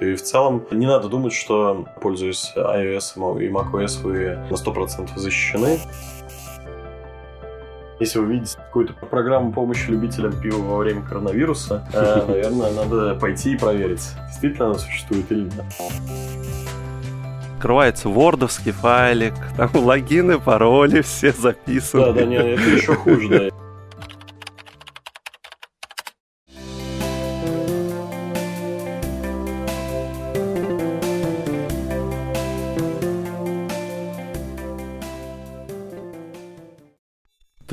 И в целом не надо думать, что, пользуясь iOS и macOS, вы на 100% защищены. Если вы видите какую-то программу помощи любителям пива во время коронавируса, э, наверное, надо пойти и проверить, действительно она существует или нет. Открывается вордовский файлик, там логины, пароли все записаны. Да, да, не, это еще хуже, да.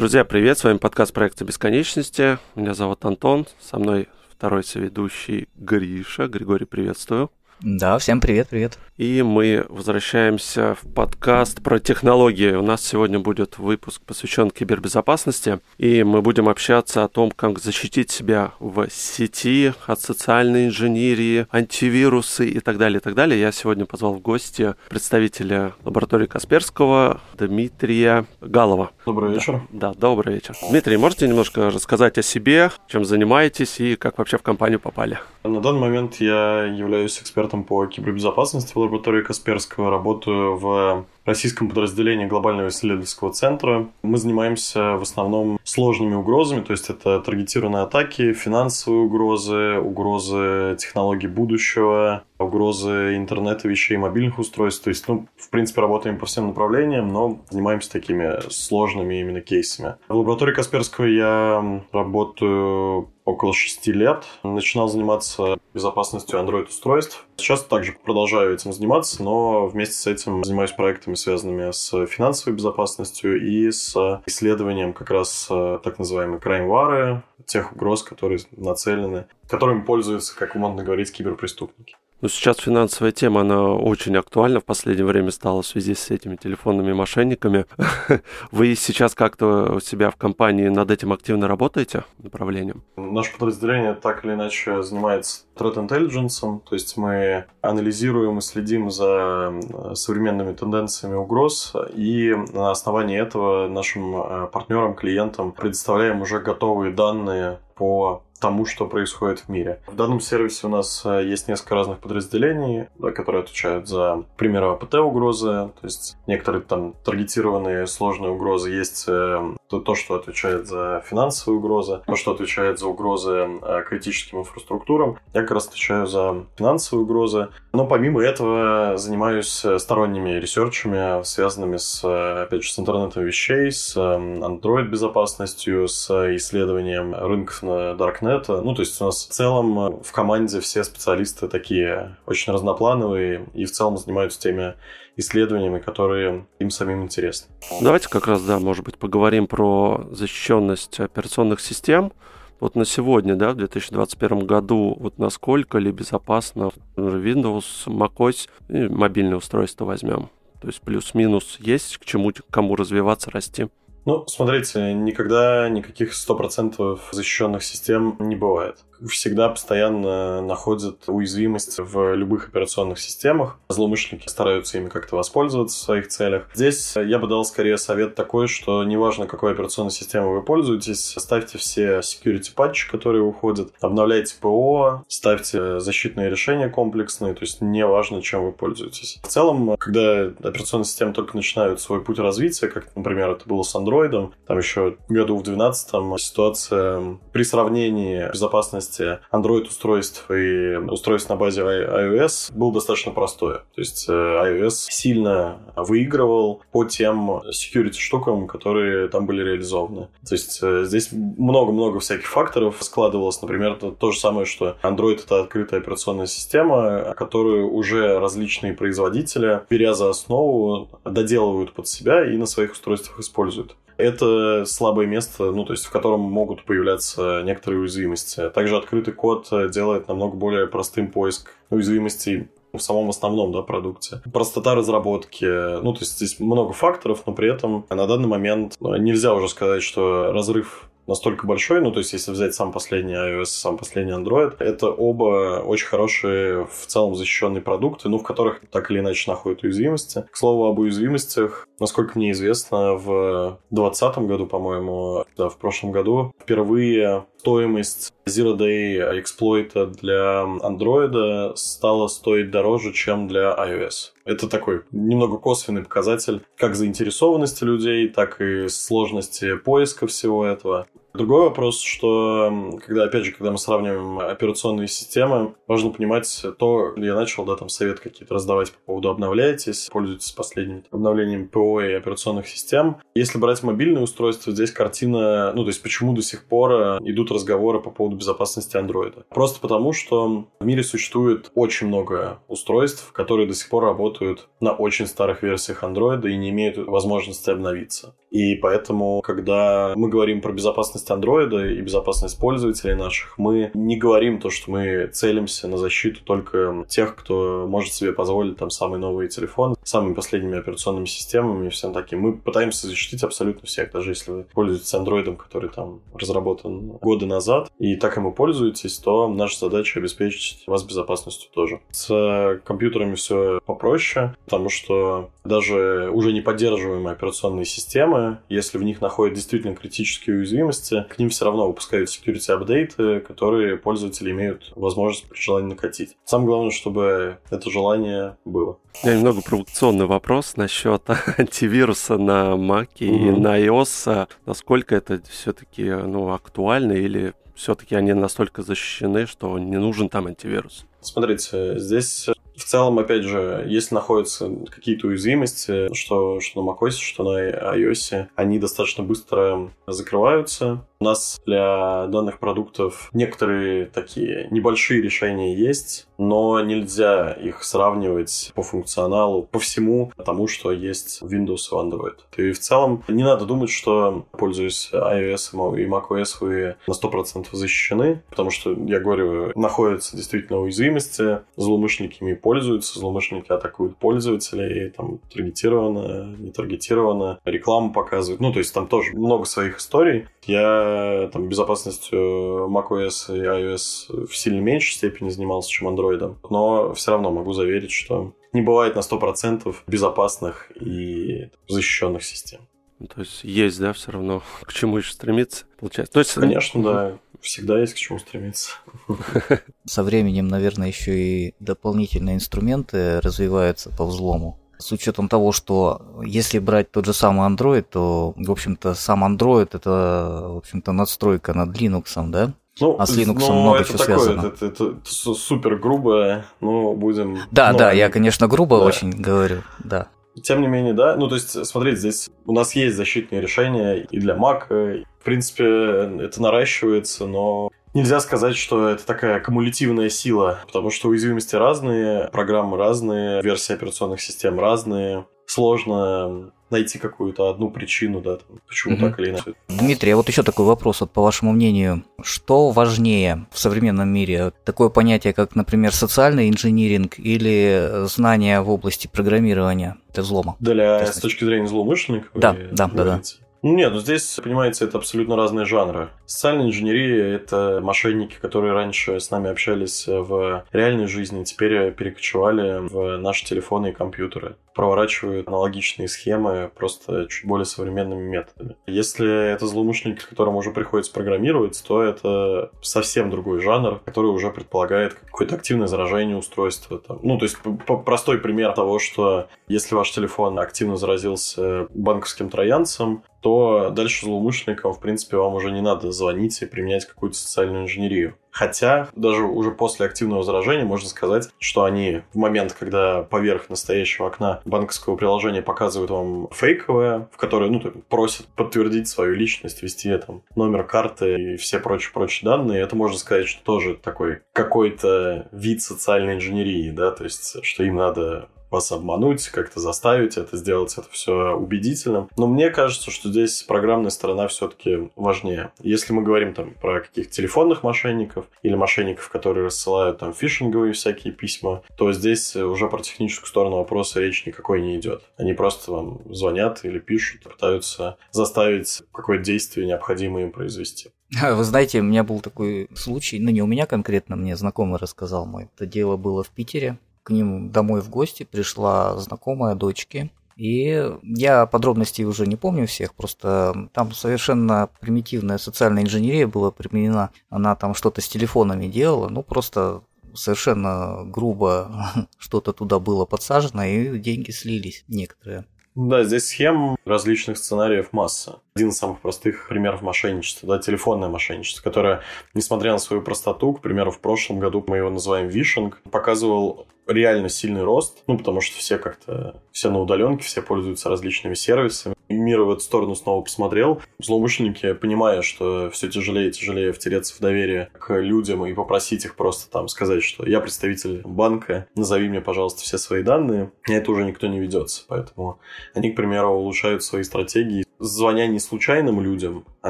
Друзья, привет! С вами подкаст проекта Бесконечности. Меня зовут Антон, со мной второй соведущий Гриша. Григорий, приветствую. Да, всем привет, привет. И мы возвращаемся в подкаст про технологии. У нас сегодня будет выпуск, посвящен кибербезопасности, и мы будем общаться о том, как защитить себя в сети от социальной инженерии, антивирусы и так далее, и так далее. Я сегодня позвал в гости представителя лаборатории Касперского Дмитрия Галова. Добрый вечер. Да, да, добрый вечер. Дмитрий, можете немножко рассказать о себе, чем занимаетесь и как вообще в компанию попали? На данный момент я являюсь экспертом по кибербезопасности в лаборатории Касперского, работаю в российском подразделении Глобального исследовательского центра. Мы занимаемся в основном сложными угрозами, то есть это таргетированные атаки, финансовые угрозы, угрозы технологий будущего, угрозы интернета вещей, мобильных устройств. То есть, ну, в принципе, работаем по всем направлениям, но занимаемся такими сложными именно кейсами. В лаборатории Касперского я работаю около шести лет. Начинал заниматься безопасностью Android-устройств. Сейчас также продолжаю этим заниматься, но вместе с этим занимаюсь проектами, связанными с финансовой безопасностью и с исследованием как раз э, так называемой краймвары, тех угроз, которые нацелены, которыми пользуются, как модно говорить, киберпреступники. Ну, сейчас финансовая тема, она очень актуальна в последнее время стала в связи с этими телефонными мошенниками. Вы сейчас как-то у себя в компании над этим активно работаете, направлением? Наше подразделение так или иначе занимается threat intelligence, то есть мы анализируем и следим за современными тенденциями угроз, и на основании этого нашим э, партнерам, клиентам предоставляем уже готовые данные по тому, что происходит в мире. В данном сервисе у нас э, есть несколько разных подразделений, которые отвечают за, к АПТ-угрозы, то есть некоторые там таргетированные сложные угрозы. Есть э, то, то, что отвечает за финансовые угрозы, то, что отвечает за угрозы э, критическим инфраструктурам. Я как раз отвечаю за финансовые угрозы. Но помимо этого занимаюсь сторонними ресерчами, связанными с, опять же, с интернетом вещей, с Android-безопасностью, с исследованием рынков на Darknet. Ну, то есть у нас в целом э, в команде все специалисты такие очень разноплановые и в целом занимаются теми исследованиями, которые им самим интересны. Давайте как раз, да, может быть, поговорим про защищенность операционных систем. Вот на сегодня, да, в 2021 году, вот насколько ли безопасно Windows, macOS и мобильное устройство возьмем? То есть плюс-минус есть к чему, кому развиваться, расти? Ну, смотрите, никогда никаких 100% защищенных систем не бывает всегда постоянно находят уязвимость в любых операционных системах. Злоумышленники стараются ими как-то воспользоваться в своих целях. Здесь я бы дал скорее совет такой, что неважно, какой операционной системой вы пользуетесь, ставьте все security патчи, которые уходят, обновляйте ПО, ставьте защитные решения комплексные, то есть неважно, чем вы пользуетесь. В целом, когда операционные системы только начинают свой путь развития, как, например, это было с Android, там еще году в 2012 ситуация при сравнении безопасности безопасности Android-устройств и устройств на базе iOS был достаточно простой. То есть э, iOS сильно выигрывал по тем security штукам, которые там были реализованы. То есть э, здесь много-много всяких факторов складывалось. Например, это то же самое, что Android — это открытая операционная система, которую уже различные производители, беря за основу, доделывают под себя и на своих устройствах используют это слабое место, ну, то есть в котором могут появляться некоторые уязвимости. Также открытый код делает намного более простым поиск уязвимостей в самом основном да, продукте. Простота разработки. Ну, то есть здесь много факторов, но при этом на данный момент ну, нельзя уже сказать, что разрыв настолько большой, ну, то есть, если взять сам последний iOS, сам последний Android, это оба очень хорошие в целом защищенные продукты, ну, в которых так или иначе находят уязвимости. К слову об уязвимостях, насколько мне известно, в 2020 году, по-моему, да, в прошлом году, впервые стоимость Zero Day эксплойта для Android стала стоить дороже, чем для iOS. Это такой немного косвенный показатель как заинтересованности людей, так и сложности поиска всего этого. Другой вопрос, что когда, опять же, когда мы сравниваем операционные системы, важно понимать то, я начал, да, там совет какие-то раздавать по поводу обновляйтесь, пользуйтесь последними обновлениями ПО и операционных систем. Если брать мобильные устройства, здесь картина, ну, то есть почему до сих пор э, идут разговоры по поводу безопасности андроида? Просто потому, что в мире существует очень много устройств, которые до сих пор работают на очень старых версиях андроида и не имеют возможности обновиться. И поэтому, когда мы говорим про безопасность андроида и безопасность пользователей наших, мы не говорим то, что мы целимся на защиту только тех, кто может себе позволить там самый новый телефон, самыми последними операционными системами и всем таким. Мы пытаемся защитить абсолютно всех, даже если вы пользуетесь андроидом, который там разработан годы назад, и так ему пользуетесь, то наша задача обеспечить вас безопасностью тоже. С компьютерами все попроще, потому что даже уже не поддерживаемые операционные системы, если в них находят действительно критические уязвимости, к ним все равно выпускают security апдейты, которые пользователи имеют возможность при желании накатить. Самое главное, чтобы это желание было. У меня немного провокационный вопрос насчет антивируса на Mac и mm-hmm. на iOS. Насколько это все-таки ну, актуально или все-таки они настолько защищены, что не нужен там антивирус? Смотрите, здесь в целом, опять же, если находятся какие-то уязвимости, что, что на macOS, что на iOS, они достаточно быстро закрываются. У нас для данных продуктов некоторые такие небольшие решения есть, но нельзя их сравнивать по функционалу, по всему тому, что есть в Windows и Android. И в целом не надо думать, что, пользуясь iOS и macOS, вы на 100% защищены, потому что, я говорю, находятся действительно уязвимости, злоумышленники пользуются, злоумышленники атакуют пользователей, там таргетированно, не таргетированно, рекламу показывают. Ну, то есть там тоже много своих историй. Я там безопасностью macOS и iOS в сильно меньшей степени занимался, чем Android. Но все равно могу заверить, что не бывает на 100% безопасных и защищенных систем. Ну, то есть есть, да, все равно к чему еще стремиться, получается. То есть... Конечно, да. Всегда есть к чему стремиться. Со временем, наверное, еще и дополнительные инструменты развиваются по взлому. С учетом того, что если брать тот же самый Android, то, в общем-то, сам Android это, в общем-то, надстройка над Linux, да? Ну, а с Linux ну, много это чего такое, связано. Это, это, это супер грубо, но будем... Да, ну, да, я, конечно, грубо да. очень говорю, да. Тем не менее, да. Ну, то есть, смотрите, здесь у нас есть защитные решения и для Mac. В принципе, это наращивается, но Нельзя сказать, что это такая кумулятивная сила, потому что уязвимости разные, программы разные, версии операционных систем разные. Сложно найти какую-то одну причину, да, там, почему угу. так или иначе. Дмитрий, а вот еще такой вопрос, вот по вашему мнению, что важнее в современном мире? Такое понятие, как, например, социальный инжиниринг или знания в области программирования для взлома? Для, с точки зрения злоумышленников? Да, да, да, да. Ну нет, ну здесь, понимаете, это абсолютно разные жанры. Социальная инженерия – это мошенники, которые раньше с нами общались в реальной жизни, теперь перекочевали в наши телефоны и компьютеры. Проворачивают аналогичные схемы просто чуть более современными методами. Если это злоумышленники, которым уже приходится программировать, то это совсем другой жанр, который уже предполагает какое-то активное заражение устройства. Там. Ну, то есть простой пример того, что если ваш телефон активно заразился банковским троянцем, то дальше злоумышленникам, в принципе, вам уже не надо звонить и применять какую-то социальную инженерию. Хотя даже уже после активного заражения можно сказать, что они в момент, когда поверх настоящего окна банковского приложения показывают вам фейковое, в которое ну, просят подтвердить свою личность, ввести там номер карты и все прочие-прочие данные, это можно сказать, что тоже такой какой-то вид социальной инженерии, да, то есть что им надо вас обмануть, как-то заставить это сделать, это все убедительно. Но мне кажется, что здесь программная сторона все-таки важнее. Если мы говорим там про каких-то телефонных мошенников или мошенников, которые рассылают там фишинговые всякие письма, то здесь уже про техническую сторону вопроса речь никакой не идет. Они просто вам звонят или пишут, пытаются заставить какое-то действие необходимое им произвести. Вы знаете, у меня был такой случай, ну не у меня конкретно, мне знакомый рассказал мой. Это дело было в Питере. К ним домой в гости пришла знакомая дочки. И я подробностей уже не помню всех, просто там совершенно примитивная социальная инженерия была применена. Она там что-то с телефонами делала, ну просто совершенно грубо что-то туда было подсажено, и деньги слились некоторые. Да, здесь схем различных сценариев масса. Один из самых простых примеров мошенничества, да, телефонное мошенничество, которое, несмотря на свою простоту, к примеру, в прошлом году мы его называем вишинг, показывал реально сильный рост, ну, потому что все как-то, все на удаленке, все пользуются различными сервисами. Мир в эту сторону снова посмотрел. Злоумышленники, понимая, что все тяжелее и тяжелее втереться в доверие к людям и попросить их просто там сказать, что я представитель банка, назови мне, пожалуйста, все свои данные, и это уже никто не ведется. Поэтому они, к примеру, улучшают свои стратегии, звоня не случайным людям, а,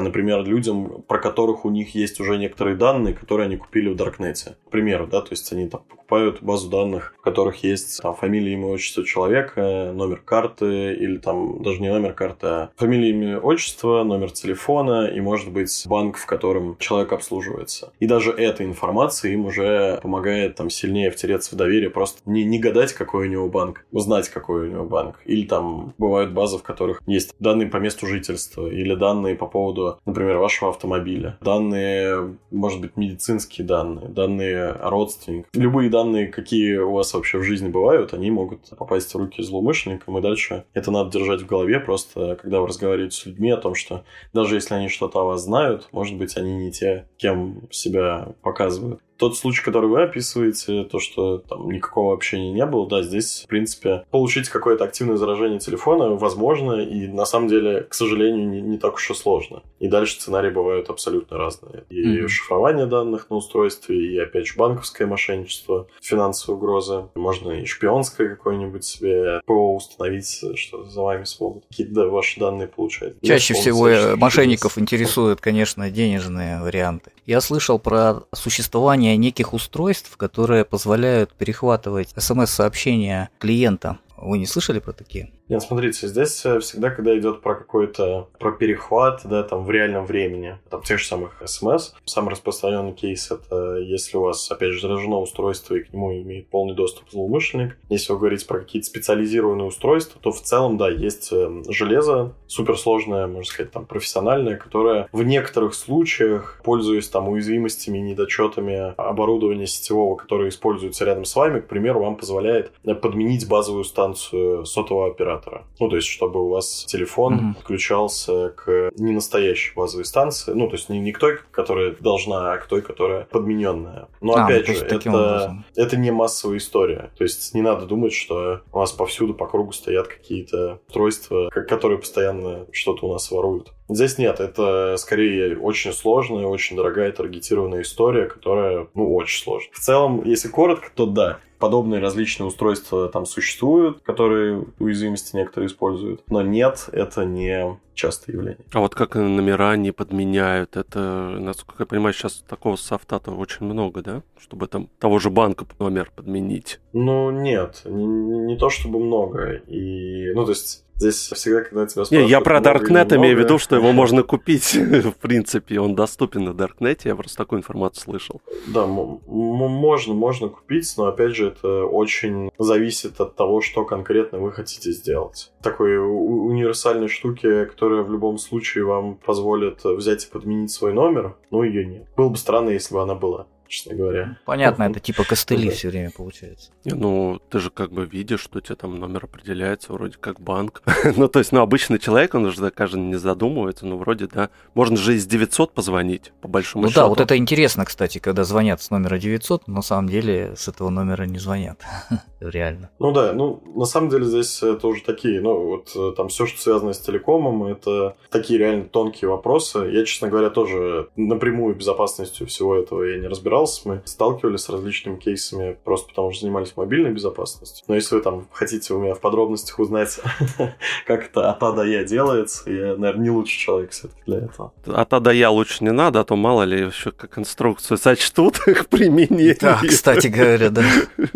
например, людям, про которых у них есть уже некоторые данные, которые они купили в Даркнете. К примеру, да, то есть они там покупают базу данных, в которых есть там, фамилия, имя, отчество человека, номер карты, или там даже не номер карты, а фамилия, имя, отчество, номер телефона и, может быть, банк, в котором человек обслуживается. И даже эта информация им уже помогает там сильнее втереться в доверие, просто не, не гадать, какой у него банк, узнать, какой у него банк. Или там бывают базы, в которых есть данные по месту жительства, или данные по поводу например, вашего автомобиля. Данные, может быть, медицинские данные, данные родственников. Любые данные, какие у вас вообще в жизни бывают, они могут попасть в руки злоумышленникам, и дальше это надо держать в голове просто, когда вы разговариваете с людьми о том, что даже если они что-то о вас знают, может быть, они не те, кем себя показывают тот случай, который вы описываете, то, что там никакого общения не было, да, здесь, в принципе, получить какое-то активное заражение телефона возможно, и на самом деле, к сожалению, не, не так уж и сложно. И дальше сценарии бывают абсолютно разные. И mm-hmm. шифрование данных на устройстве, и, опять же, банковское мошенничество, финансовые угрозы. Можно и шпионское какое-нибудь себе ПО установить, что за вами смогут какие-то ваши данные получать. Чаще всего э, мошенников интересуют, конечно, денежные варианты. Я слышал про существование неких устройств, которые позволяют перехватывать смс-сообщения клиента вы не слышали про такие? Нет, смотрите, здесь э, всегда, когда идет про какой-то, про перехват, да, там в реальном времени, там тех же самых смс, самый распространенный кейс это если у вас, опять же, заражено устройство и к нему имеет полный доступ злоумышленник. Если вы говорите про какие-то специализированные устройства, то в целом, да, есть э, железо, суперсложное, можно сказать, там, профессиональное, которое в некоторых случаях, пользуясь там уязвимостями, недочетами оборудования сетевого, которое используется рядом с вами, к примеру, вам позволяет э, подменить базовую станцию сотового оператора. Ну, то есть, чтобы у вас телефон mm-hmm. подключался к не настоящей базовой станции. Ну, то есть, не, не к той, которая должна, а к той, которая подмененная. Но, а, опять же, это, это не массовая история. То есть, не надо думать, что у нас повсюду по кругу стоят какие-то устройства, которые постоянно что-то у нас воруют. Здесь нет, это скорее очень сложная, очень дорогая таргетированная история, которая, ну, очень сложная. В целом, если коротко, то да, подобные различные устройства там существуют, которые уязвимости некоторые используют. Но нет, это не частое явление. А вот как номера не подменяют, это, насколько я понимаю, сейчас такого софта-то очень много, да? Чтобы там того же банка номер подменить. Ну, нет, не, не то чтобы много. И, ну, то есть Здесь всегда, когда тебя спрашивают... Не, я про Darknet имею в виду, что его можно купить. в принципе, он доступен на Darknet. Я просто такую информацию слышал. Да, можно, можно купить, но, опять же, это очень зависит от того, что конкретно вы хотите сделать. Такой универсальной штуки, которая в любом случае вам позволит взять и подменить свой номер, но ее нет. Было бы странно, если бы она была честно говоря. Понятно, это типа костыли все время получается. Не, ну, ты же как бы видишь, что у тебя там номер определяется, вроде как банк. ну, то есть, ну, обычный человек, он уже, кажется, не задумывается, но вроде, да. Можно же из 900 позвонить, по большому ну, счету. Ну да, вот это интересно, кстати, когда звонят с номера 900, но на самом деле с этого номера не звонят. реально. Ну да, ну на самом деле здесь э, тоже такие, ну вот э, там все, что связано с телекомом, это такие реально тонкие вопросы. Я, честно говоря, тоже напрямую безопасностью всего этого я не разбирался. Мы сталкивались с различными кейсами просто потому, что занимались мобильной безопасностью. Но если вы там хотите у меня в подробностях узнать, как это от А до Я делается, я, наверное, не лучший человек все-таки для этого. От А до Я лучше не надо, а то мало ли еще как инструкцию сочтут их применение. Да, кстати говоря, да.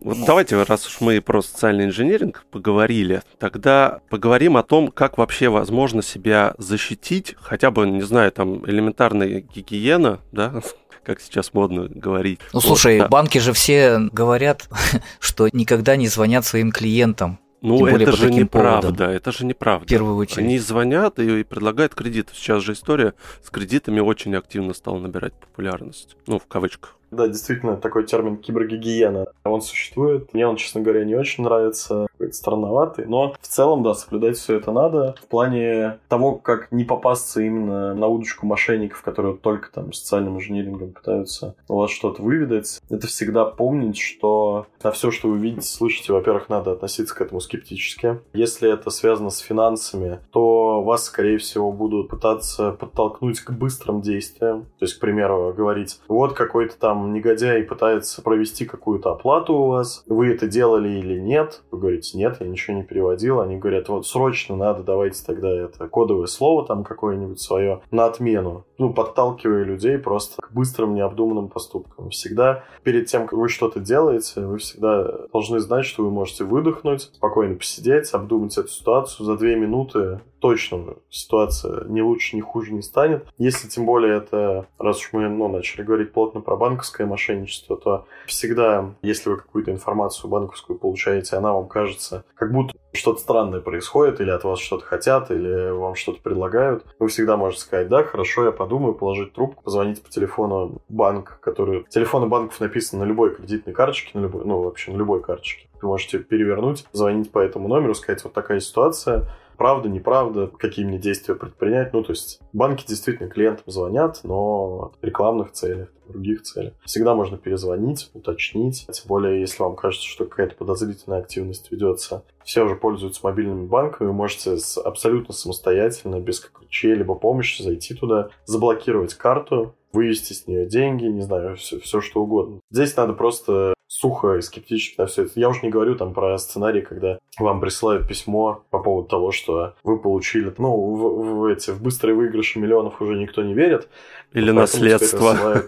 Вот давайте, раз уж мы про социальный инженеринг поговорили, тогда поговорим о том, как вообще возможно себя защитить, хотя бы, не знаю, там элементарная гигиена, да, как сейчас модно говорить. Ну, слушай, вот, да. банки же все говорят, что никогда не звонят своим клиентам. Ну, это же неправда, поводам. это же неправда. В первую очередь. Они звонят и, и предлагают кредит. Сейчас же история с кредитами очень активно стала набирать популярность. Ну, в кавычках. Да, действительно, такой термин кибергигиена. Он существует. Мне он, честно говоря, не очень нравится. Какой-то странноватый. Но в целом, да, соблюдать все это надо. В плане того, как не попасться именно на удочку мошенников, которые только там социальным инжинирингом пытаются у вас что-то выведать. Это всегда помнить, что на все, что вы видите, слышите, во-первых, надо относиться к этому скептически. Если это связано с финансами, то вас, скорее всего, будут пытаться подтолкнуть к быстрым действиям. То есть, к примеру, говорить, вот какой-то там негодяй пытается провести какую-то оплату у вас, вы это делали или нет, вы говорите, нет, я ничего не переводил, они говорят, вот срочно надо, давайте тогда это кодовое слово там какое-нибудь свое на отмену, ну, подталкивая людей просто к быстрым необдуманным поступкам. Всегда перед тем, как вы что-то делаете, вы всегда должны знать, что вы можете выдохнуть, спокойно посидеть, обдумать эту ситуацию за две минуты, точно ситуация не лучше, не хуже не станет. Если тем более это, раз уж мы ну, начали говорить плотно про банковское мошенничество, то всегда, если вы какую-то информацию банковскую получаете, она вам кажется, как будто что-то странное происходит, или от вас что-то хотят, или вам что-то предлагают, вы всегда можете сказать, да, хорошо, я подумаю, положить трубку, позвонить по телефону банк, который... Телефоны банков написаны на любой кредитной карточке, на любой, ну, вообще на любой карточке. Вы можете перевернуть, звонить по этому номеру, сказать, вот такая ситуация, правда, неправда, какие мне действия предпринять. Ну, то есть банки действительно клиентам звонят, но рекламных целях, других целях. Всегда можно перезвонить, уточнить. Тем более, если вам кажется, что какая-то подозрительная активность ведется. Все уже пользуются мобильными банками, вы можете абсолютно самостоятельно, без чьей-либо помощи зайти туда, заблокировать карту, вывести с нее деньги, не знаю, все, все что угодно. Здесь надо просто сухо и скептически на все это. Я уж не говорю там про сценарий, когда вам присылают письмо по поводу того, что вы получили, ну, в, в эти, в быстрые выигрыши миллионов уже никто не верит. Или наследство.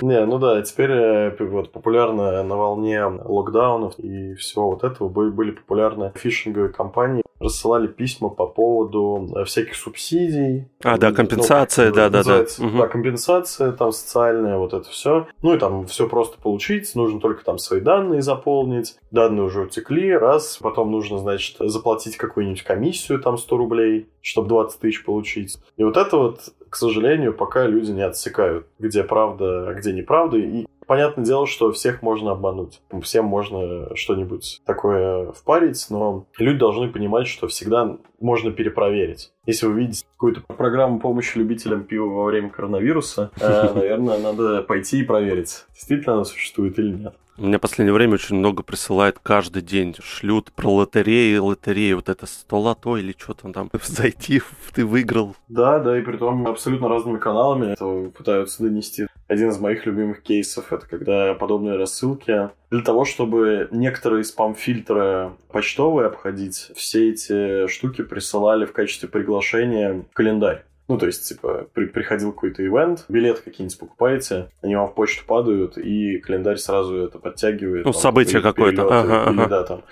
Не, ну да, теперь э, вот популярно на волне локдаунов и всего вот этого были популярны фишинговые компании, рассылали письма по поводу э, всяких субсидий. А, да, компенсация, ну, да, да, да. Да, компенсация там социальная, вот это все. Ну и там все просто получить, нужно только там свои данные заполнить, данные уже утекли, раз, потом нужно, значит, заплатить какую-нибудь комиссию, там 100 рублей, чтобы 20 тысяч получить. И вот это вот, к сожалению, пока люди не отсекают, где правда, а где неправда, и Понятное дело, что всех можно обмануть. Всем можно что-нибудь такое впарить, но люди должны понимать, что всегда можно перепроверить. Если вы видите какую-то программу помощи любителям пива во время коронавируса, э, наверное, надо пойти и проверить, действительно она существует или нет. Мне в последнее время очень много присылают каждый день. Шлют про лотереи, лотереи, вот это 100 лото или что там там. Зайти, ты выиграл. Да, да, и при том абсолютно разными каналами это пытаются донести. Один из моих любимых кейсов это когда подобные рассылки для того, чтобы некоторые спам-фильтры почтовые обходить, все эти штуки присылали в качестве приглашения в календарь. Ну, то есть, типа, при, приходил какой-то ивент, билет какие-нибудь покупаете, они вам в почту падают, и календарь сразу это подтягивает. Ну, там, событие какое-то. Ага, или, ага. да, там,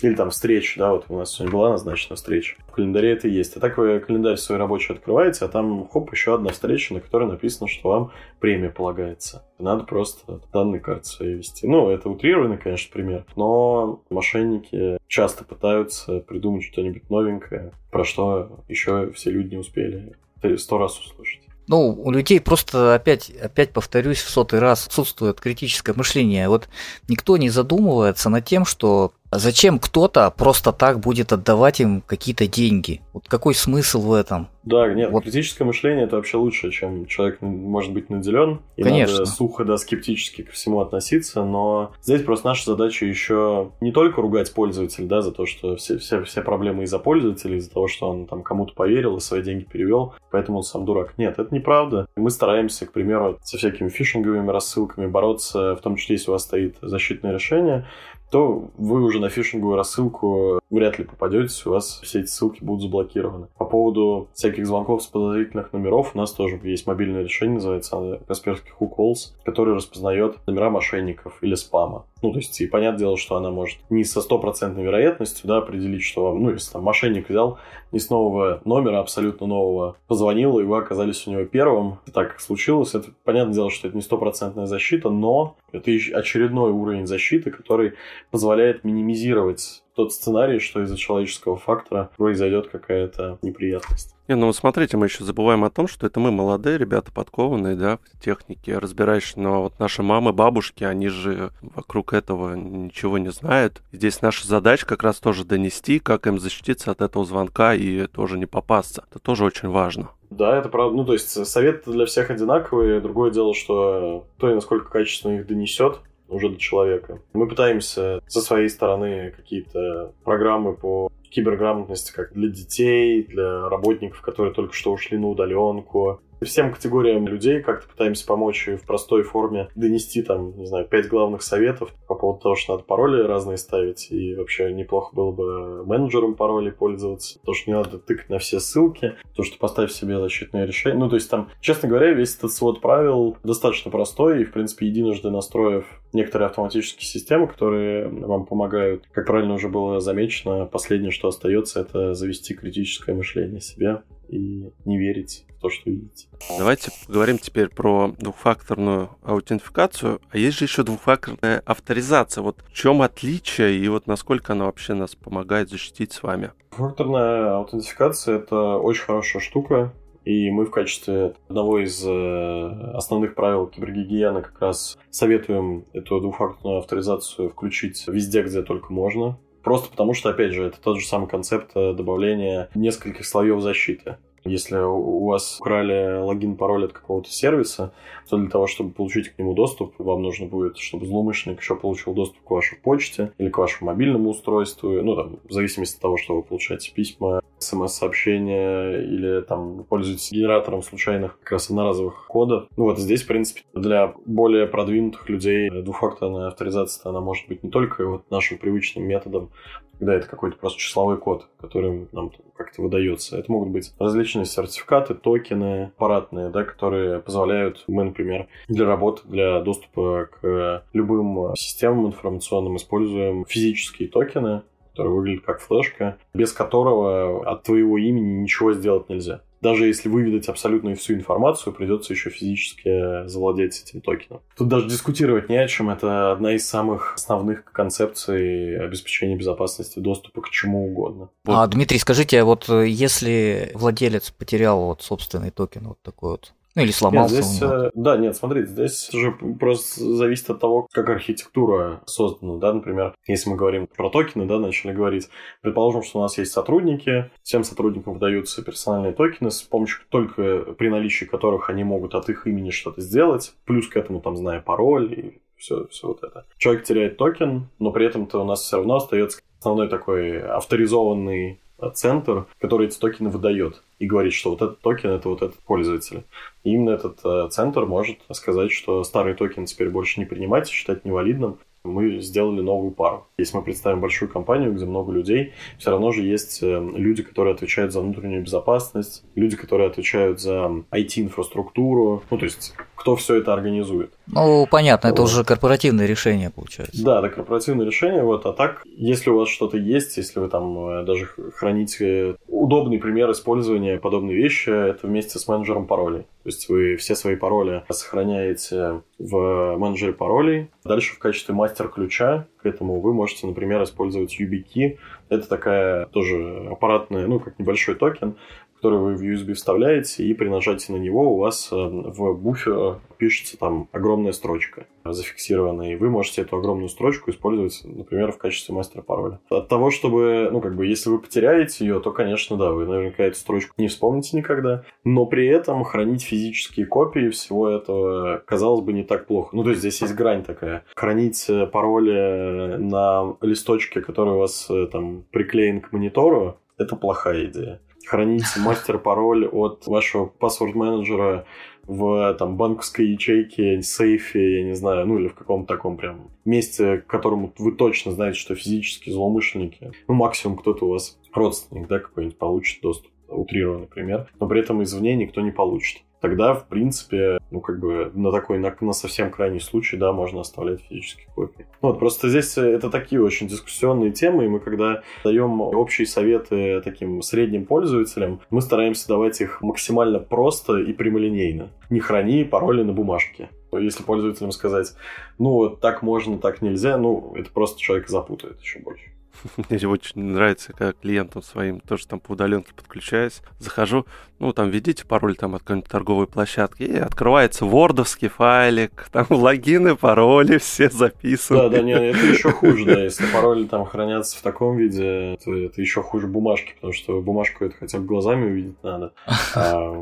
или там встреча, да, вот у нас сегодня была назначена встреча. В календаре это есть. А так вы календарь свой рабочий открываете, а там, хоп, еще одна встреча, на которой написано, что вам премия полагается. Надо просто данные карты свои вести. Ну, это утрированный, конечно, пример, но мошенники часто пытаются придумать что-нибудь новенькое, про что еще все люди не успели сто раз услышать. Ну, у людей просто опять, опять повторюсь, в сотый раз отсутствует критическое мышление. Вот никто не задумывается над тем, что зачем кто-то просто так будет отдавать им какие-то деньги? Вот какой смысл в этом? Да, нет, вот. критическое мышление это вообще лучше, чем человек может быть наделен. И Конечно. надо сухо, да, скептически ко всему относиться. Но здесь просто наша задача еще не только ругать пользователя, да, за то, что все, все, все проблемы из-за пользователя, из-за того, что он там кому-то поверил и свои деньги перевел, поэтому он сам дурак. Нет, это неправда. Мы стараемся, к примеру, со всякими фишинговыми рассылками бороться, в том числе, если у вас стоит защитное решение, то вы уже на фишинговую рассылку вряд ли попадете, у вас все эти ссылки будут заблокированы. По поводу всяких звонков с подозрительных номеров, у нас тоже есть мобильное решение, называется Касперский Hook Calls, который распознает номера мошенников или спама. Ну, то есть, и понятное дело, что она может не со стопроцентной вероятностью да, определить, что вам, ну, если там мошенник взял не с нового номера, абсолютно нового, позвонил, и вы оказались у него первым, так как случилось, это понятное дело, что это не стопроцентная защита, но это очередной уровень защиты, который позволяет минимизировать тот сценарий, что из-за человеческого фактора произойдет какая-то неприятность. Не, ну смотрите, мы еще забываем о том, что это мы молодые ребята, подкованные, да, в технике, разбираешься, но вот наши мамы, бабушки, они же вокруг этого ничего не знают. Здесь наша задача как раз тоже донести, как им защититься от этого звонка и тоже не попасться. Это тоже очень важно. Да, это правда. Ну, то есть совет для всех одинаковый. Другое дело, что то и насколько качественно их донесет уже до человека. Мы пытаемся со своей стороны какие-то программы по киберграмотности как для детей, для работников, которые только что ушли на удаленку, всем категориям людей как-то пытаемся помочь в простой форме донести там, не знаю, пять главных советов по поводу того, что надо пароли разные ставить, и вообще неплохо было бы менеджером паролей пользоваться, то, что не надо тыкать на все ссылки, то, что поставь себе защитное решение. Ну, то есть там, честно говоря, весь этот свод правил достаточно простой, и, в принципе, единожды настроив некоторые автоматические системы, которые вам помогают, как правильно уже было замечено, последнее, что остается, это завести критическое мышление себе и не верить в то, что видите. Давайте поговорим теперь про двухфакторную аутентификацию. А есть же еще двухфакторная авторизация. Вот в чем отличие и вот насколько она вообще нас помогает защитить с вами? Двухфакторная аутентификация – это очень хорошая штука. И мы в качестве одного из э, основных правил кибергигиены как раз советуем эту двухфакторную авторизацию включить везде, где только можно. Просто потому что, опять же, это тот же самый концепт э, добавления нескольких слоев защиты. Если у вас украли логин, пароль от какого-то сервиса, то для того, чтобы получить к нему доступ, вам нужно будет, чтобы злоумышленник еще получил доступ к вашей почте или к вашему мобильному устройству, ну, там, в зависимости от того, что вы получаете письма, смс-сообщения или там пользуетесь генератором случайных как раз одноразовых кодов. Ну вот здесь, в принципе, для более продвинутых людей двухфакторная авторизация, она может быть не только вот нашим привычным методом, когда это какой-то просто числовой код, который нам как-то выдается. Это могут быть различные сертификаты, токены аппаратные, да, которые позволяют, мы, например, для работы, для доступа к любым системам информационным используем физические токены, который выглядит как флешка, без которого от твоего имени ничего сделать нельзя. Даже если выведать абсолютно всю информацию, придется еще физически завладеть этим токеном. Тут даже дискутировать не о чем. Это одна из самых основных концепций обеспечения безопасности доступа к чему угодно. Вот. А, Дмитрий, скажите, а вот если владелец потерял вот собственный токен, вот такой вот, ну или сломался. Нет, здесь, он, да, нет, смотрите, здесь же просто зависит от того, как архитектура создана, да, например, если мы говорим про токены, да, начали говорить, предположим, что у нас есть сотрудники, всем сотрудникам выдаются персональные токены, с помощью только при наличии которых они могут от их имени что-то сделать, плюс к этому, там, зная пароль и все, все вот это. Человек теряет токен, но при этом-то у нас все равно остается основной такой авторизованный центр, который эти токены выдает и говорит, что вот этот токен это вот этот пользователь. И именно этот э, центр может сказать, что старый токен теперь больше не принимать, считать невалидным, мы сделали новую пару. Если мы представим большую компанию, где много людей, все равно же есть э, люди, которые отвечают за внутреннюю безопасность, люди, которые отвечают за IT-инфраструктуру, ну, то есть кто все это организует. Ну, понятно, вот. это уже корпоративное решение получается. Да, это корпоративное решение, вот, а так, если у вас что-то есть, если вы там э, даже храните удобный пример использования подобной вещи, это вместе с менеджером паролей. То есть вы все свои пароли сохраняете в менеджере паролей. Дальше в качестве мастер-ключа к этому вы можете, например, использовать YubiKey. Это такая тоже аппаратная, ну, как небольшой токен, который вы в USB вставляете, и при нажатии на него у вас э, в буфер пишется там огромная строчка зафиксированная, и вы можете эту огромную строчку использовать, например, в качестве мастера пароля. От того, чтобы, ну, как бы, если вы потеряете ее, то, конечно, да, вы наверняка эту строчку не вспомните никогда, но при этом хранить физические копии всего этого, казалось бы, не так плохо. Ну, то есть здесь есть грань такая. Хранить э, пароли на листочке, который у вас э, там приклеен к монитору, это плохая идея. Хранить мастер-пароль от вашего паспорт-менеджера в там, банковской ячейке, сейфе, я не знаю, ну или в каком-то таком прям месте, к которому вы точно знаете, что физически злоумышленники, ну максимум кто-то у вас родственник, да, какой-нибудь получит доступ, утрированный, например, но при этом извне никто не получит тогда, в принципе, ну, как бы на такой, на, на совсем крайний случай, да, можно оставлять физические копии. Ну, вот, просто здесь это такие очень дискуссионные темы, и мы, когда даем общие советы таким средним пользователям, мы стараемся давать их максимально просто и прямолинейно. Не храни пароли на бумажке. Если пользователям сказать, ну, так можно, так нельзя, ну, это просто человека запутает еще больше. Мне очень нравится, когда клиентам своим тоже там по удаленке подключаюсь, захожу, ну, там, введите пароль там от какой-нибудь торговой площадки, и открывается вордовский файлик, там логины, пароли все записаны. Да, да, не, это еще хуже, да, если пароли там хранятся в таком виде, то это еще хуже бумажки, потому что бумажку это хотя бы глазами увидеть надо, а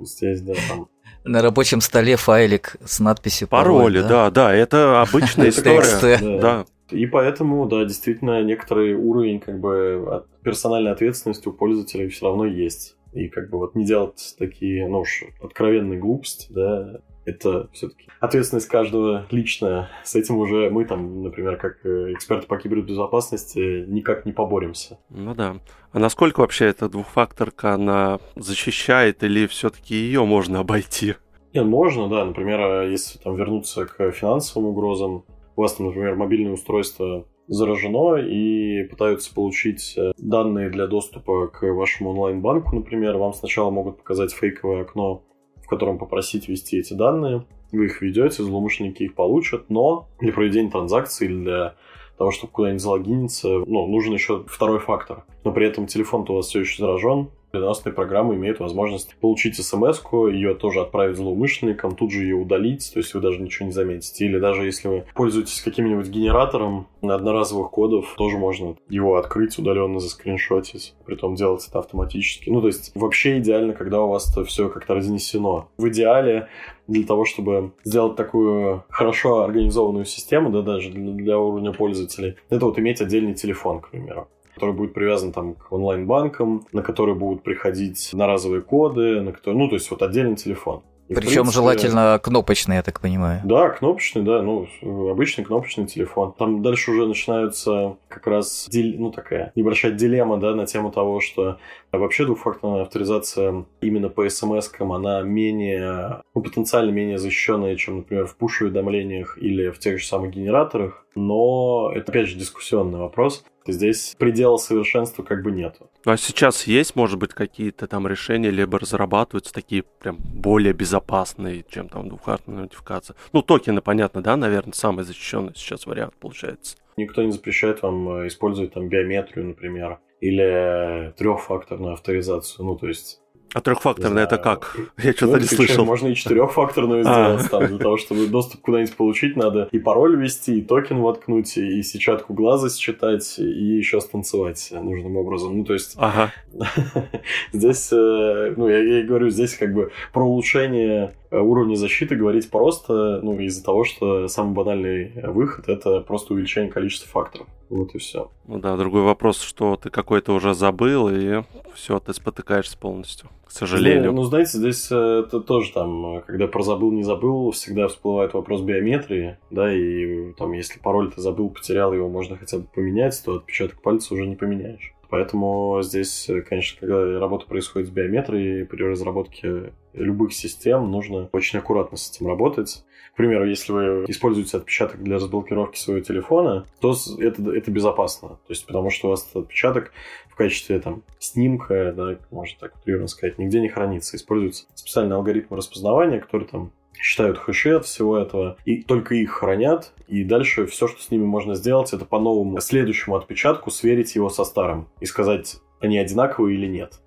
здесь, да, там на рабочем столе файлик с надписью пароли. Пароли, да, да, это обычная история. Да. И поэтому, да, действительно, некоторый уровень как бы персональной ответственности у пользователей все равно есть. И как бы вот не делать такие, ну уж, откровенные глупости, да, это все-таки ответственность каждого личная. С этим уже мы там, например, как э, эксперты по кибербезопасности, никак не поборемся. Ну да. А насколько вообще эта двухфакторка, она защищает или все-таки ее можно обойти? Нет, можно, да. Например, э, если там вернуться к финансовым угрозам, у вас например, мобильное устройство заражено и пытаются получить э, данные для доступа к вашему онлайн-банку, например, вам сначала могут показать фейковое окно, в котором попросить ввести эти данные. Вы их введете, злоумышленники их получат, но для проведения транзакции или для того, чтобы куда-нибудь залогиниться, ну, нужен еще второй фактор. Но при этом телефон-то у вас все еще заражен, Переносные программы имеют возможность получить смс ее тоже отправить злоумышленникам, тут же ее удалить, то есть вы даже ничего не заметите. Или даже если вы пользуетесь каким-нибудь генератором одноразовых кодов, тоже можно его открыть, удаленно заскриншотить, притом делать это автоматически. Ну, то есть вообще идеально, когда у вас это все как-то разнесено. В идеале для того, чтобы сделать такую хорошо организованную систему, да, даже для, для уровня пользователей, это вот иметь отдельный телефон, к примеру который будет привязан там к онлайн-банкам, на который будут приходить на разовые коды, на которые, ну, то есть вот отдельный телефон. И Причем принципе, желательно кнопочный, я так понимаю. Да, кнопочный, да, ну, обычный кнопочный телефон. Там дальше уже начинаются как раз, ну, такая небольшая дилемма, да, на тему того, что вообще двухфакторная авторизация именно по смс она менее, ну, потенциально менее защищенная, чем, например, в пуш-уведомлениях или в тех же самых генераторах. Но это, опять же, дискуссионный вопрос. Здесь предела совершенства как бы нету. А сейчас есть, может быть, какие-то там решения, либо разрабатываются такие прям более безопасные, чем там двухфакторная нотификация? Ну, токены, понятно, да, наверное, самый защищенный сейчас вариант получается. Никто не запрещает вам э, использовать там биометрию, например, или трехфакторную авторизацию. Ну, то есть а трехфакторная это как? Я что-то ну, не слышал. Можно и четырехфакторную а. сделать, там, для того, чтобы доступ куда-нибудь получить, надо и пароль ввести, и токен воткнуть, и сетчатку глаза считать, и еще станцевать нужным образом. Ну, то есть, ага. здесь, э, ну, я, я говорю, здесь как бы про улучшение уровне защиты говорить просто, ну, из-за того, что самый банальный выход это просто увеличение количества факторов. Вот и все. Ну да, другой вопрос, что ты какой-то уже забыл, и все, ты спотыкаешься полностью, к сожалению. Ну, ну знаете, здесь э, это тоже там, когда про забыл, не забыл, всегда всплывает вопрос биометрии, да, и там, если пароль ты забыл, потерял, его можно хотя бы поменять, то отпечаток пальца уже не поменяешь. Поэтому здесь, конечно, когда работа происходит с биометрией, при разработке любых систем нужно очень аккуратно с этим работать. К примеру, если вы используете отпечаток для разблокировки своего телефона, то это, это безопасно. То есть, потому что у вас этот отпечаток в качестве там, снимка, да, можно так утрированно сказать, нигде не хранится. Используется специальный алгоритм распознавания, который там считают хэши от всего этого, и только их хранят, и дальше все, что с ними можно сделать, это по новому следующему отпечатку сверить его со старым и сказать, они одинаковые или нет.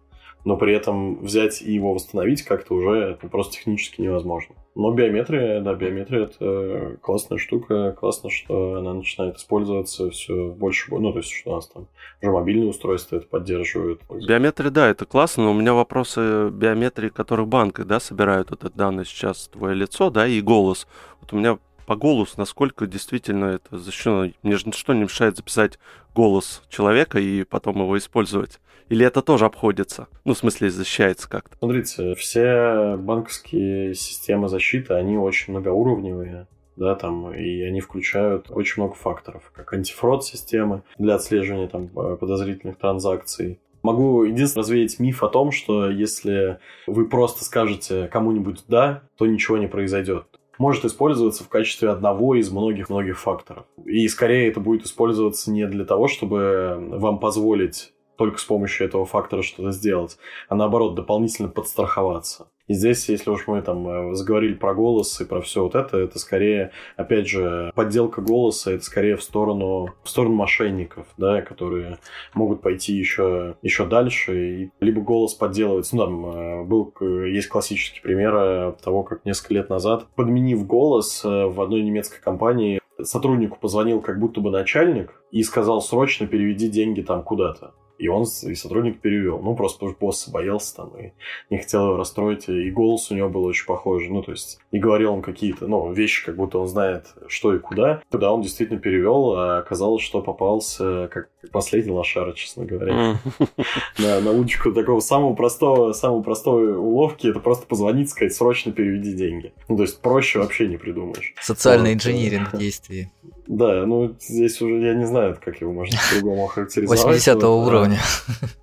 но при этом взять и его восстановить как-то уже просто технически невозможно. Но биометрия, да, биометрия это классная штука, классно, что она начинает использоваться все больше, ну, то есть, что у нас там уже мобильные устройства это поддерживают. Биометрия, да, это классно, но у меня вопросы биометрии, которых банки, да, собирают этот данный сейчас твое лицо, да, и голос. Вот у меня по голосу, насколько действительно это защищено. Мне же ничто не мешает записать голос человека и потом его использовать. Или это тоже обходится? Ну, в смысле, защищается как-то? Смотрите, все банковские системы защиты, они очень многоуровневые да, там, и они включают очень много факторов, как антифрод-системы для отслеживания там подозрительных транзакций, Могу единственное развеять миф о том, что если вы просто скажете кому-нибудь «да», то ничего не произойдет может использоваться в качестве одного из многих-многих факторов. И скорее это будет использоваться не для того, чтобы вам позволить только с помощью этого фактора что-то сделать, а наоборот дополнительно подстраховаться. И здесь, если уж мы там э, заговорили про голос и про все вот это, это скорее, опять же, подделка голоса, это скорее в сторону, в сторону мошенников, да, которые могут пойти еще, еще дальше, и либо голос подделывать. Ну, там э, был, есть классический пример того, как несколько лет назад, подменив голос э, в одной немецкой компании, сотруднику позвонил как будто бы начальник и сказал срочно переведи деньги там куда-то. И он, и сотрудник перевел. Ну, просто потому что босс боялся там и не хотел его расстроить. И голос у него был очень похожий. Ну, то есть, и говорил он какие-то, ну, вещи, как будто он знает, что и куда. Тогда он действительно перевел, а оказалось, что попался как последний лошара, честно говоря. На, на удочку такого самого простого, самого простого уловки, это просто позвонить, сказать, срочно переведи деньги. Ну, то есть, проще вообще не придумаешь. Социальный инжиниринг действий. Да, ну здесь уже я не знаю, как его можно по-другому охарактеризовать. 80 уровня.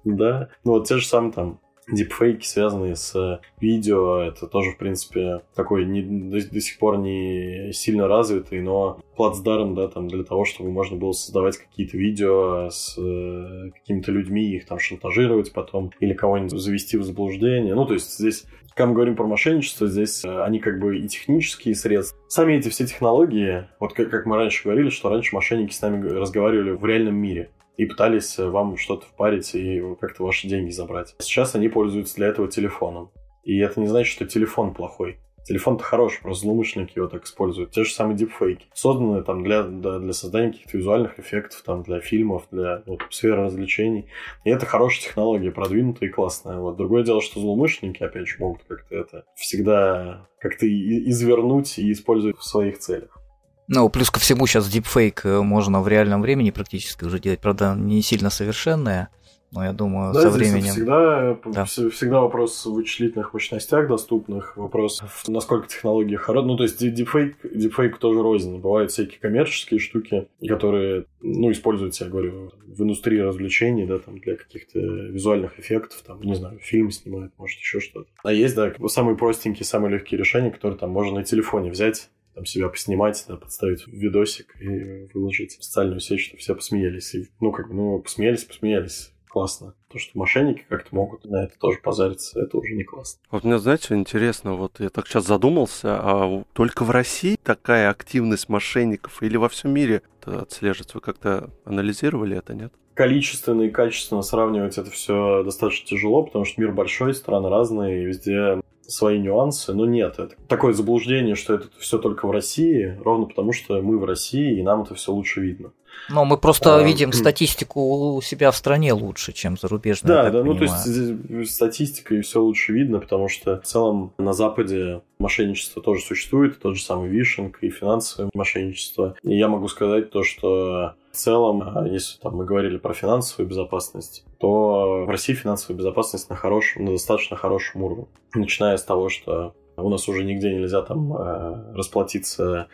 Да, ну вот те же самые там дипфейки, связанные с видео, это тоже, в принципе, такой не, до, до сих пор не сильно развитый, но плацдарм, да, там, для того, чтобы можно было создавать какие-то видео с э, какими-то людьми, их там шантажировать потом, или кого-нибудь завести в заблуждение. Ну, то есть здесь когда мы говорим про мошенничество, здесь э, они как бы и технические средства. Сами эти все технологии, вот как, как мы раньше говорили, что раньше мошенники с нами разговаривали в реальном мире и пытались э, вам что-то впарить и как-то ваши деньги забрать. Сейчас они пользуются для этого телефоном. И это не значит, что телефон плохой. Телефон-то хороший, просто злоумышленники его так используют. Те же самые дипфейки. Созданы там для, для, для создания каких-то визуальных эффектов, там, для фильмов, для ну, сферы развлечений. И это хорошая технология, продвинутая и классная. Вот. Другое дело, что злоумышленники, опять же, могут как-то это всегда как-то извернуть и использовать в своих целях. Ну, плюс ко всему сейчас дипфейк э, можно в реальном времени практически уже делать, правда, не сильно совершенное, но я думаю, да, со временем... Всегда, да. всегда вопрос в вычислительных мощностях доступных, вопрос, насколько технологии хорошие. Ну, то есть дипфейк, дипфейк тоже рознь. Бывают всякие коммерческие штуки, которые, ну, используются, я говорю, в индустрии развлечений, да, там, для каких-то визуальных эффектов, там, не знаю, фильм снимают, может, еще что-то. А есть, да, самые простенькие, самые легкие решения, которые там можно на телефоне взять, там себя поснимать, да, подставить видосик и выложить в социальную сеть, чтобы все посмеялись. И, ну, как бы, ну, посмеялись, посмеялись. Классно. То, что мошенники как-то могут на это тоже позариться, это уже не классно. Вот мне, знаете, интересно, вот я так сейчас задумался, а только в России такая активность мошенников или во всем мире это отслеживается? Вы как-то анализировали это, нет? количественно и качественно сравнивать это все достаточно тяжело, потому что мир большой, страны разные, и везде свои нюансы, но нет, это такое заблуждение, что это все только в России, ровно потому что мы в России, и нам это все лучше видно. Но мы просто а, видим статистику у себя в стране лучше, чем зарубежную. Да, да, понимаю. ну то есть статистика и все лучше видно, потому что в целом на Западе мошенничество тоже существует, тот же самый вишинг и финансовое мошенничество. И я могу сказать то, что в целом, а, если там, мы говорили про финансовую безопасность, то в России финансовая безопасность на, хорошем, на достаточно хорошем уровне. Начиная с того, что у нас уже нигде нельзя там а, расплатиться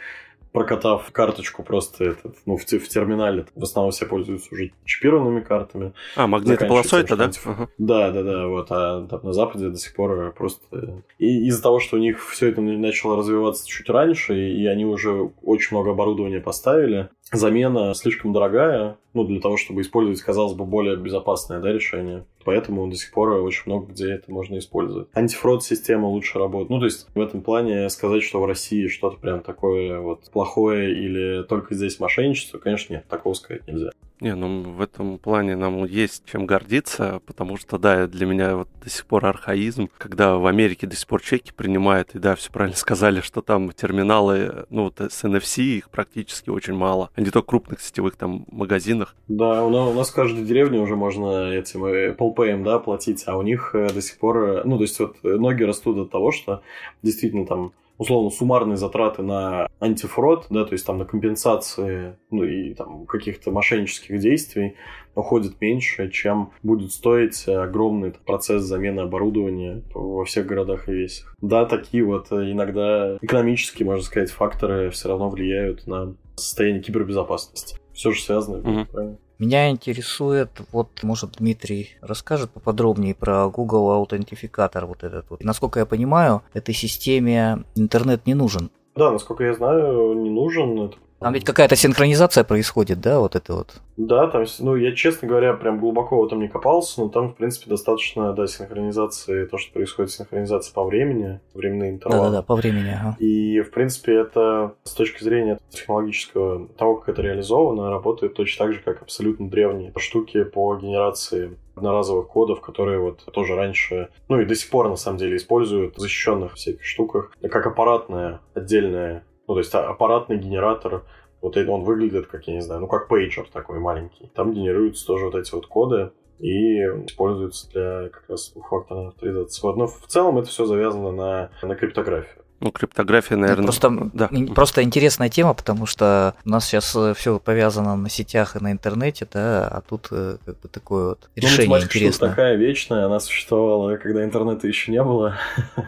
прокатав карточку просто этот, ну, в, в терминале. В основном все пользуются уже чипированными картами. А, магнитополосой это, да? Да, да, да, вот. А там на Западе до сих пор просто... И из-за того, что у них все это начало развиваться чуть раньше, и они уже очень много оборудования поставили, замена слишком дорогая, ну, для того, чтобы использовать, казалось бы, более безопасное да, решение. Поэтому до сих пор очень много где это можно использовать. Антифрод-система лучше работает. Ну, то есть в этом плане сказать, что в России что-то прям такое вот плохое или только здесь мошенничество, конечно, нет, такого сказать нельзя. Не, ну в этом плане нам есть чем гордиться, потому что, да, для меня вот до сих пор архаизм, когда в Америке до сих пор чеки принимают, и да, все правильно сказали, что там терминалы, ну, вот с NFC их практически очень мало, а не только в крупных сетевых там магазинах. Да, у нас, у нас в каждой деревне уже можно этим Apple Pay, да, платить, а у них э, до сих пор, э, ну, то есть вот ноги растут от того, что действительно там условно суммарные затраты на антифрод, да, то есть там на компенсации, ну и там каких-то мошеннических действий уходит меньше, чем будет стоить огромный процесс замены оборудования во всех городах и весях. Да, такие вот иногда экономические, можно сказать, факторы все равно влияют на состояние кибербезопасности. Все же связано, mm-hmm. правильно? Меня интересует, вот, может, Дмитрий расскажет поподробнее про Google аутентификатор вот этот вот. Насколько я понимаю, этой системе интернет не нужен. Да, насколько я знаю, не нужен. Это там ведь какая-то синхронизация происходит, да, вот это вот? Да, там, ну, я, честно говоря, прям глубоко в этом не копался, но там, в принципе, достаточно, да, синхронизации, то, что происходит синхронизация по времени, временные интервалы. Да-да-да, по времени, ага. И, в принципе, это с точки зрения технологического, того, как это реализовано, работает точно так же, как абсолютно древние штуки по генерации одноразовых кодов, которые вот тоже раньше, ну и до сих пор на самом деле используют в защищенных всяких штуках, как аппаратная отдельная ну, то есть а, аппаратный генератор, вот он выглядит как, я не знаю, ну, как пейджер такой маленький. Там генерируются тоже вот эти вот коды, и используются для как раз двухфакторной авторизации. Вот, но в целом это все завязано на, на криптографию. Ну, криптография, наверное... Просто, да. просто интересная тема, потому что у нас сейчас э, все повязано на сетях и на интернете, да, а тут э, как бы такое вот ну, решение ну, интересное. такая вечная, она существовала, когда интернета еще не было.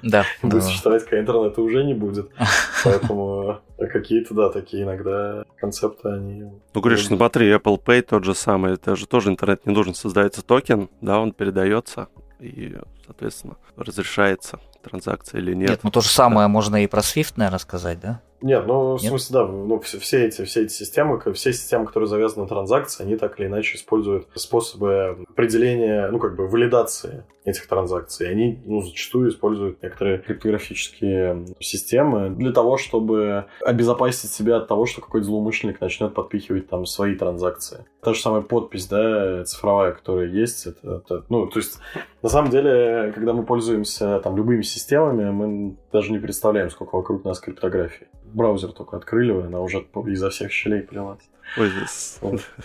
Да. Будет существовать, когда интернета уже не будет. Поэтому э, какие-то, да, такие иногда концепты, они... Ну, говоришь, смотри, Apple Pay тот же самый, это же тоже интернет не нужен, создается токен, да, он передается, и, соответственно, разрешается транзакция или нет. Нет, ну то же самое да. можно и про Swift, наверное, сказать, да? Нет, ну, в смысле, да, ну, все, все, эти, все эти системы, все системы, которые завязаны на транзакции, они так или иначе используют способы определения, ну, как бы, валидации этих транзакций. Они, ну, зачастую используют некоторые криптографические системы для того, чтобы обезопасить себя от того, что какой-то злоумышленник начнет подпихивать там свои транзакции. Та же самая подпись, да, цифровая, которая есть, это, это ну, то есть, на самом деле, когда мы пользуемся там любыми системами, мы даже не представляем, сколько вокруг нас криптографии браузер только открыли, она уже изо всех щелей плелась. Ой,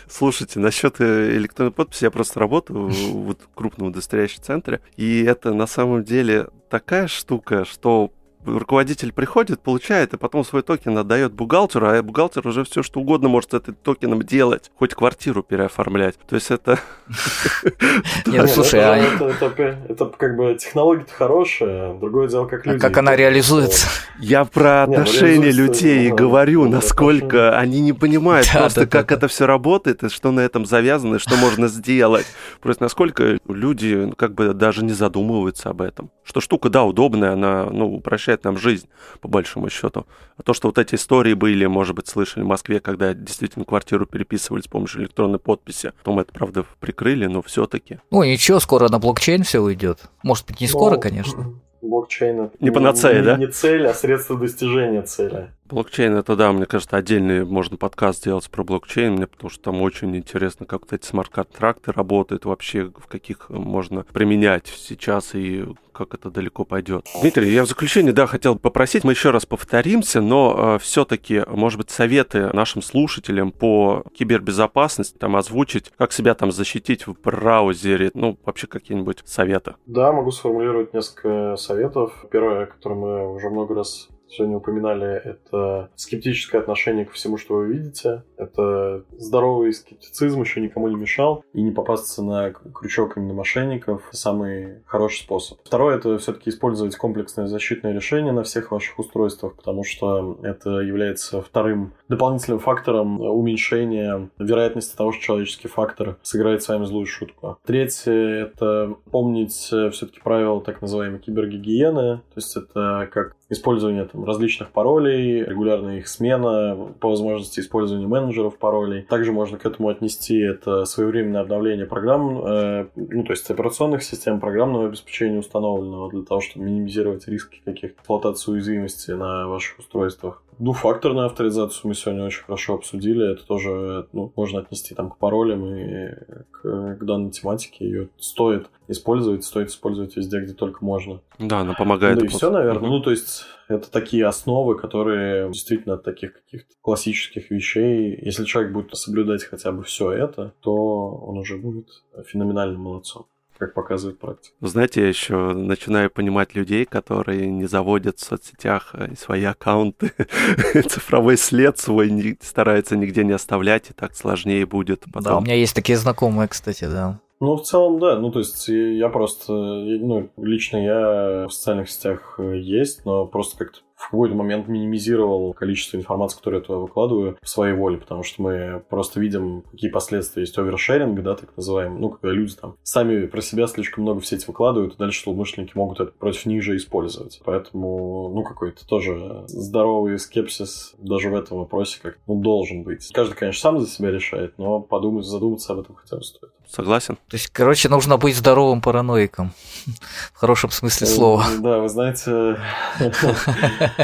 слушайте, насчет э, электронной подписи я просто работаю в вот, крупном удостоверяющем центре, и это на самом деле такая штука, что руководитель приходит, получает, и потом свой токен отдает бухгалтеру, а бухгалтер уже все что угодно может с этим токеном делать, хоть квартиру переоформлять. То есть это... Нет, слушай, а... Это как бы технология-то хорошая, другое дело, как а люди... как она реализуется? Я про ну, отношения людей говорю, насколько они не понимают просто, как это все работает, и что на этом завязано, и что можно сделать. Просто насколько люди ну, как бы даже не задумываются об этом. Что штука, да, удобная, она, ну, упрощает упрощает нам жизнь, по большому счету. А то, что вот эти истории были, может быть, слышали в Москве, когда действительно квартиру переписывали с помощью электронной подписи. Потом это, правда, прикрыли, но все-таки. Ну, ничего, скоро на блокчейн все уйдет. Может быть, не скоро, конечно. Блокчейн не панацея, не, да? Не цель, а средство достижения цели. Блокчейн, это да, мне кажется, отдельный можно подкаст сделать про блокчейн, мне потому что там очень интересно, как вот эти смарт-контракты работают, вообще в каких можно применять сейчас и как это далеко пойдет. Дмитрий, я в заключение, да, хотел попросить, мы еще раз повторимся, но э, все-таки, может быть, советы нашим слушателям по кибербезопасности там озвучить, как себя там защитить в браузере, ну, вообще какие-нибудь советы. Да, могу сформулировать несколько советов. Первое, которое мы уже много раз сегодня упоминали, это скептическое отношение ко всему, что вы видите. Это здоровый скептицизм, еще никому не мешал. И не попасться на крючок именно мошенников – самый хороший способ. Второе – это все-таки использовать комплексное защитное решение на всех ваших устройствах, потому что это является вторым дополнительным фактором уменьшения вероятности того, что человеческий фактор сыграет с вами злую шутку. Третье – это помнить все-таки правила так называемой кибергигиены, то есть это как использование там, различных паролей, регулярная их смена, по возможности использования менеджеров паролей. Также можно к этому отнести это своевременное обновление программ, э, ну, то есть операционных систем, программного обеспечения установленного для того, чтобы минимизировать риски каких-то эксплуатации уязвимости на ваших устройствах. Двухфакторную авторизацию мы сегодня очень хорошо обсудили. Это тоже ну, можно отнести там к паролям и к, к данной тематике. Ее стоит использовать, стоит использовать везде, где только можно. Да, она помогает. Да и все, наверное. Ну, то есть, это такие основы, которые действительно от таких каких-то классических вещей, если человек будет соблюдать хотя бы все это, то он уже будет феноменальным молодцом как показывает практика. Знаете, я еще начинаю понимать людей, которые не заводят в соцсетях э, свои аккаунты, цифровой след свой не, стараются нигде не оставлять, и так сложнее будет потом. Да, у меня есть такие знакомые, кстати, да. Ну, в целом, да. Ну, то есть, я просто, ну, лично я в социальных сетях э, есть, но просто как-то в какой-то момент минимизировал количество информации, которую я туда выкладываю в своей воле, потому что мы просто видим, какие последствия есть овершеринг, да, так называемый, ну, когда люди там сами про себя слишком много в сеть выкладывают, и дальше злоумышленники могут это против них же использовать. Поэтому, ну, какой-то тоже здоровый скепсис даже в этом вопросе как ну, должен быть. Каждый, конечно, сам за себя решает, но подумать, задуматься об этом хотя бы стоит. Согласен. То есть, короче, нужно быть здоровым параноиком. В хорошем смысле слова. Да, вы знаете,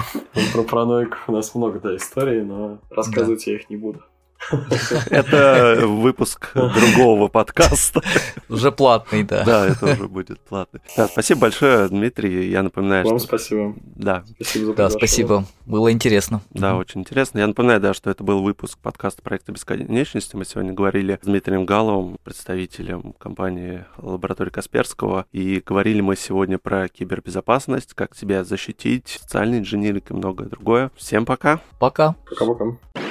про параноиков у нас много, да, историй, но рассказывать я их не буду. Это выпуск другого подкаста. Уже платный, да. Да, это уже будет платный. Да, спасибо большое, Дмитрий. Я напоминаю, Вам что... спасибо. Да. Спасибо за Да, спасибо. Было интересно. Да, очень интересно. Я напоминаю, да, что это был выпуск подкаста проекта бесконечности. Мы сегодня говорили с Дмитрием Галовым, представителем компании лаборатории Касперского. И говорили мы сегодня про кибербезопасность, как себя защитить, социальный инжиниринг и многое другое. Всем пока. Пока. Пока-пока.